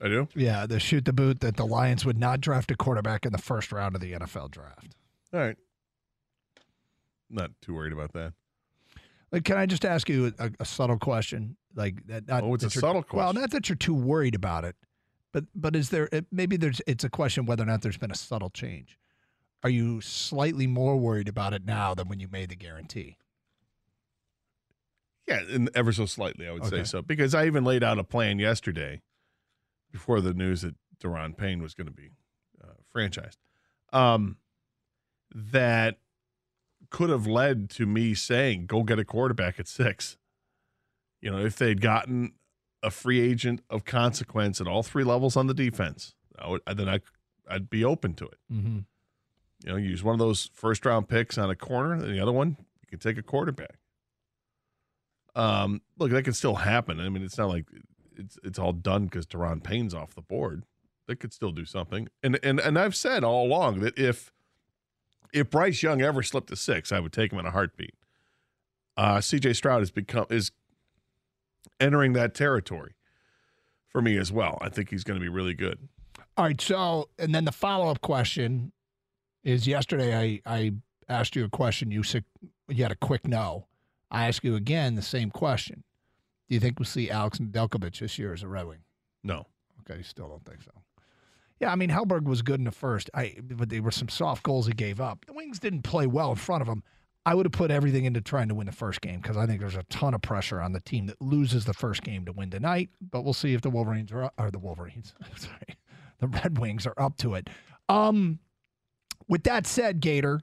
I do. Yeah, the shoot the boot that the Lions would not draft a quarterback in the first round of the NFL draft. All right. Not too worried about that. Like, can I just ask you a, a subtle question? Like that? Not Oh, it's a subtle question. Well, not that you're too worried about it, but but is there it- maybe there's it's a question whether or not there's been a subtle change. Are you slightly more worried about it now than when you made the guarantee? Yeah, and ever so slightly, I would Okay. say so. Because I even laid out a plan yesterday before the news that Daron Payne was going to be uh, franchised. Um, that could have led to me saying, "Go get a quarterback at six. You know, if they'd gotten a free agent of consequence at all three levels on the defense, I would, then I, I'd be open to it. Mm-hmm. You know, use one of those first round picks on a corner, and the other one you can take a quarterback. Um, look, that could still happen. I mean, it's not like it's it's all done because Daron Payne's off the board. They could still do something. And and and I've said all along that if if Bryce Young ever slipped to six, I would take him in a heartbeat. Uh, C.J. Stroud has become is entering that territory for me as well. I think he's going to be really good. All right. So, and then the follow up question is yesterday I, I asked you a question. You said you had a quick no. I ask you again the same question. Do you think we'll see Alex Nedeljkovic this year as a Red Wing? No, Okay, you still don't think so. Yeah, I mean Hellberg was good in the first. I but there were some soft goals he gave up. The Wings didn't play well in front of him. I would have put everything into trying to win the first game because I think there's a ton of pressure on the team that loses the first game to win tonight. But we'll see if the Wolverines are or the Wolverines. Sorry, the Red Wings are up to it. Um, with that said, Gator,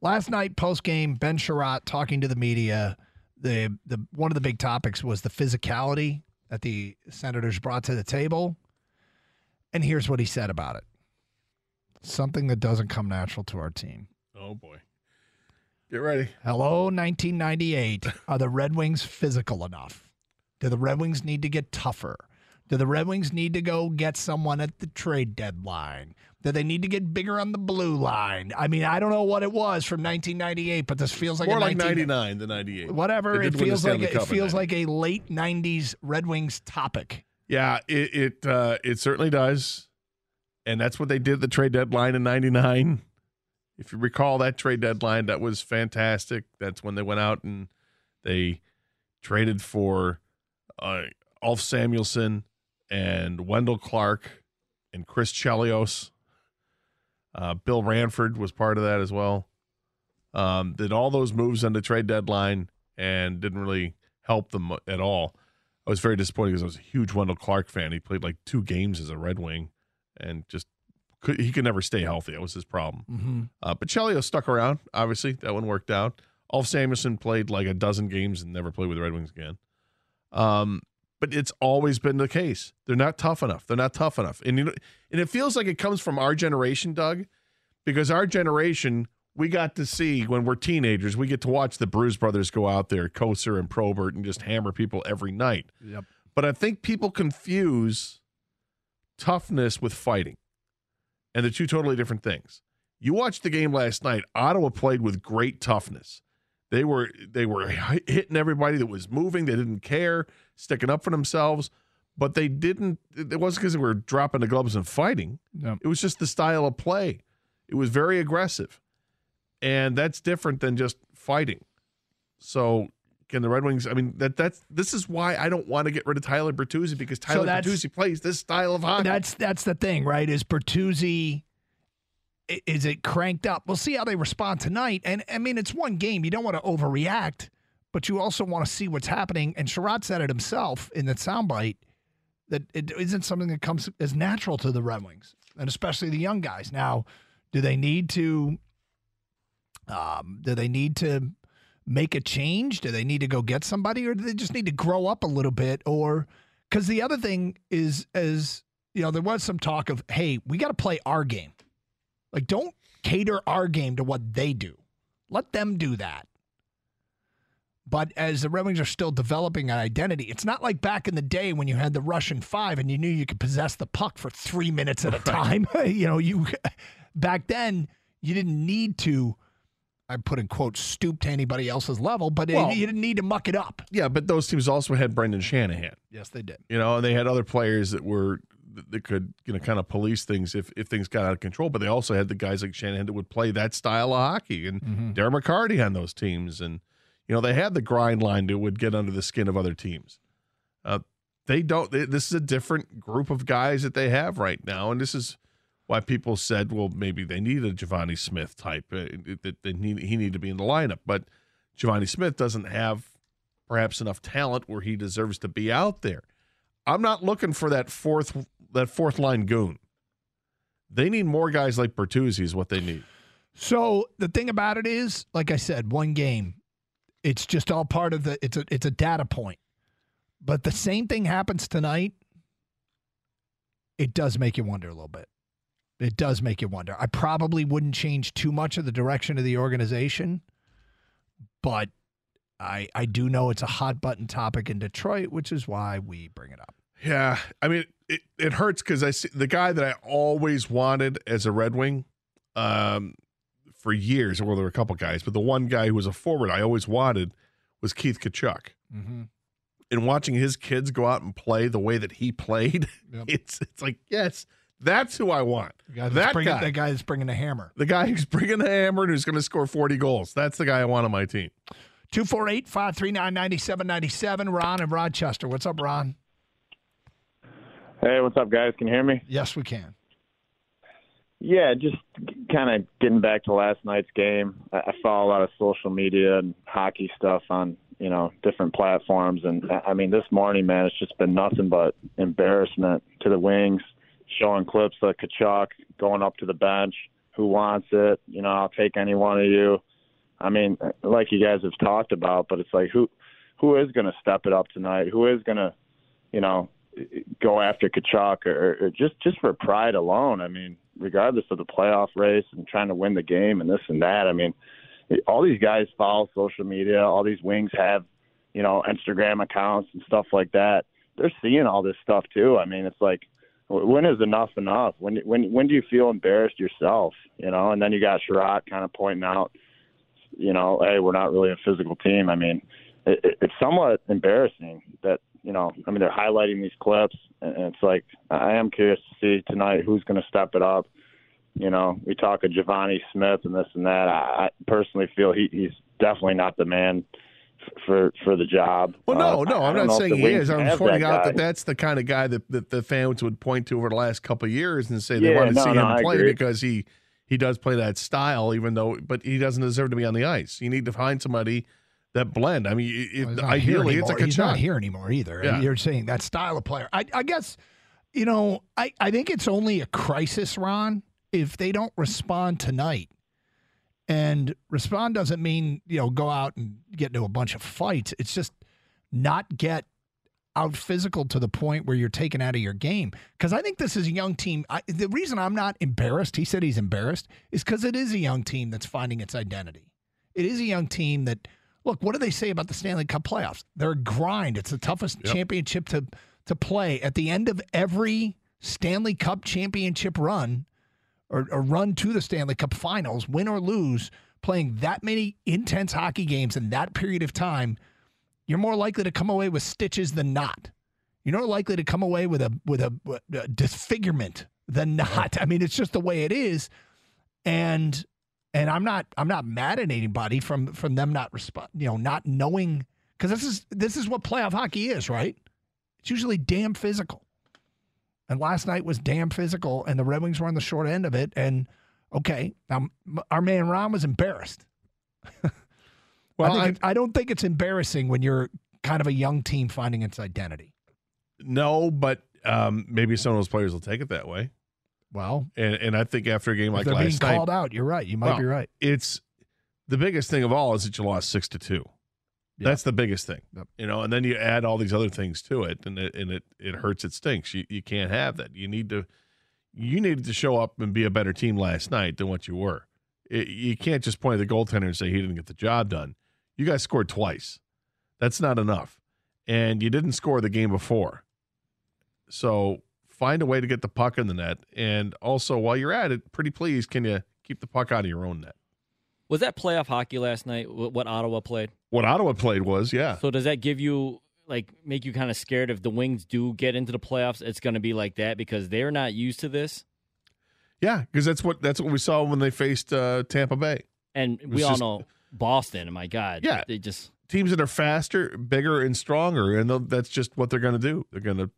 last night post game, Ben Chiarot talking to the media. The the one of the big topics was the physicality that the Senators brought to the table. And here's what he said about it. Something that doesn't come natural to our team. oh boy, get ready. Hello, 1998. Are the Red Wings physical enough? Do the Red Wings need to get tougher? Do the Red Wings need to go get someone at the trade deadline? Do they need to get bigger on the blue line? I mean, I don't know what it was from 1998, but this feels like More like 19 99 than 98. Whatever. It did win the feels like it feels like a late 90s Red Wings topic. Yeah, it it uh, it certainly does, and that's what they did the trade deadline in '99. If you recall that trade deadline, that was fantastic. That's when they went out and they traded for uh, Ulf Samuelsson and Wendell Clark and Chris Chelios. Uh, Bill Ranford was part of that as well. Um, did all those moves on the trade deadline and didn't really help them at all. I was very disappointed because I was a huge Wendell Clark fan. He played like two games as a Red Wing, and just could, he could never stay healthy. That was his problem. Mm-hmm. Uh, but Chelio stuck around. Obviously, that one worked out. Ulf Samuelsson played like a dozen games and never played with the Red Wings again. Um, but it's always been the case. They're not tough enough. They're not tough enough, and you know, and it feels like it comes from our generation, Doug, because our generation we got to see when we're teenagers. We get to watch the Bruise Brothers go out there, Kocur and Probert, and just hammer people every night. Yep. But I think people confuse toughness with fighting, and they're two totally different things. You watched the game last night. Ottawa played with great toughness. They were they were hitting everybody that was moving. They didn't care, sticking up for themselves. But they didn't. It wasn't because they were dropping the gloves and fighting. Yep. It was just the style of play. It was very aggressive, and that's different than just fighting. So can the Red Wings? I mean, that that's this is why I don't want to get rid of Tyler Bertuzzi because Tyler that's- Bertuzzi plays this style of hockey. That's that's the thing, right? Is Bertuzzi is it cranked up? We'll see how they respond tonight. And I mean, it's one game. You don't want to overreact, but you also want to see what's happening. And Chiarot said it himself in that soundbite that it isn't something that comes as natural to the Red Wings, and especially the young guys. Now, do they need to? Um, do they need to make a change? Do they need to go get somebody, or do they just need to grow up a little bit? Or because the other thing is, is you know, there was some talk of, hey, we got to play our game. Like, don't cater our game to what they do. Let them do that. But as the Red Wings are still developing an identity, it's not like back in the day when you had the Russian five and you knew you could possess the puck for three minutes at a time. you know, you back then you didn't need to. I put in quotes stoop to anybody else's level, but it- you didn't need to muck it up. Yeah, but those teams also had Brendan Shanahan. Yes, they did. You know, and they had other players that were that could you know kind of police things if if things got out of control. But they also had the guys like Shanahan that would play that style of hockey, and Mm-hmm. Darren McCarty on those teams, and you know they had the grind line that would get under the skin of other teams. Uh, they don't. They, this is a different group of guys that they have right now, and this is why people said, well, maybe they need a Givani Smith type uh, that they need he need to be in the lineup, but Givani Smith doesn't have perhaps enough talent where he deserves to be out there. I'm not looking for that fourth that fourth line goon. They need more guys like Bertuzzi is what they need. So the thing about it is, like I said, one game. It's just all part of the. It's a it's a data point. But the same thing happens tonight. It does make you wonder a little bit. It does make you wonder. I probably wouldn't change too much of the direction of the organization, but I I do know it's a hot button topic in Detroit, which is why we bring it up. Yeah, I mean it, it hurts because I see the guy that I always wanted as a Red Wing, um, for years. Well, there were a couple guys, but the one guy who was a forward I always wanted was Keith Tkachuk. Mm-hmm. And watching his kids go out and play the way that he played, Yep. it's it's like yes, that's who I want. The guy that bringing, guy, that guy that's bringing the hammer. the guy who's bringing the hammer and who's going to score forty goals. That's the guy I want on my team. 248 539 9797. Ron in Rochester. What's up, Ron? Hey, what's up, guys? Can you hear me? Yes, we can. Yeah, just kind of getting back to last night's game. I follow a lot of social media and hockey stuff on you know different platforms, and I- I mean this morning, man, it's just been nothing but embarrassment to the Wings, showing clips of Tkachuk going up to the bench. Who wants it? You know, I'll take any one of you. I mean, like you guys have talked about, but it's like who who is going to step it up tonight? Who is going to, you know, go after Tkachuk or, or just just for pride alone? I mean, regardless of the playoff race and trying to win the game and this and that. I mean, all these guys follow social media. All these wings have, you know, Instagram accounts and stuff like that. They're seeing all this stuff too. I mean, it's like, when is enough enough? When when when do you feel embarrassed yourself? You know, and then you got Chiarot kind of pointing out, you know, hey, we're not really a physical team. I mean, it, it- it's somewhat embarrassing that you know. I mean, they're highlighting these clips, and it's like I am curious to see tonight who's going to step it up. You know, we talk of Givani Smith and this and that. I, I personally feel he, he's definitely not the man for for the job. Well, no, Uh, no, I'm not saying he is. I'm pointing out guy. that that's the kind of guy that, that the fans would point to over the last couple of years and say they Yeah, want to no, see no, him I play agree. because he he does play that style, even though, but he doesn't deserve to be on the ice. You need to find somebody that blend. I mean, if, Well, ideally, it's a. He's not here anymore either. Yeah. You're saying that style of player. I, I guess, you know, I, I think it's only a crisis, Ron, if they don't respond tonight. And respond doesn't mean, you know, go out and get into a bunch of fights. It's just not get out physical to the point where you're taken out of your game. Because I think this is a young team. I, the reason I'm not embarrassed, he said he's embarrassed, is because it is a young team that's finding its identity. It is a young team that, look, what do they say about the Stanley Cup playoffs? They're a grind. It's the toughest Yep. championship to to play. At the end of every Stanley Cup championship run, or, or run to the Stanley Cup finals, win or lose, playing that many intense hockey games in that period of time, you're more likely to come away with stitches than not. You're more likely to come away with a with a, a disfigurement than not. I mean, it's just the way it is, and and I'm not I'm not mad at anybody from from them not respond, you know, not knowing because this is this is what playoff hockey is, right? It's usually damn physical. And last night was damn physical, and the Red Wings were on the short end of it. And Okay, now our man Ron was embarrassed. Well, I, it- I don't think it's embarrassing when you're kind of a young team finding its identity. no, but um, maybe some of those players will take it that way. Well, And and I think after a game like they're being last night, called out. You're right. You might Well, be right. it's the biggest thing of all is that you lost six to two. That's the biggest thing, Yep. you know. And then you add all these other things to it, and it and it it hurts. It stinks. You you can't have that. You need to you needed to show up and be a better team last night than what you were. It, you can't just point at the goaltender and say he didn't get the job done. You guys scored twice. That's not enough, and you didn't score the game before. So find a way to get the puck in the net, and also while you're at it, pretty please, can you keep the puck out of your own net? Was that playoff hockey last night? wh- What Ottawa played? What Ottawa played was, yeah. So does that give you like make you kind of scared if the Wings do get into the playoffs? It's going to be like that because they're not used to this, Yeah, because that's what that's what we saw when they faced uh, Tampa Bay. and we all just- know Boston. My God, Yeah. they just Teams that are faster, bigger, and stronger, and that's just what they're going to do. They're going to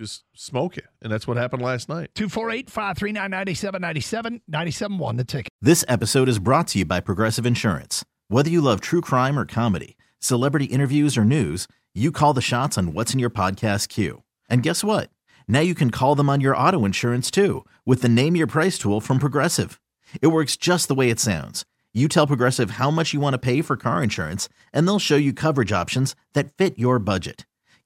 just smoke you, and that's what happened last night. 248 539 9797 971 the ticket. This episode is brought to you by Progressive Insurance. Whether you love true crime or comedy, celebrity interviews or news, you call the shots on what's in your podcast queue. And guess what? Now you can call them on your auto insurance too with the Name Your Price tool from Progressive. It works just the way it sounds. You tell Progressive how much you want to pay for car insurance, and they'll show you coverage options that fit your budget.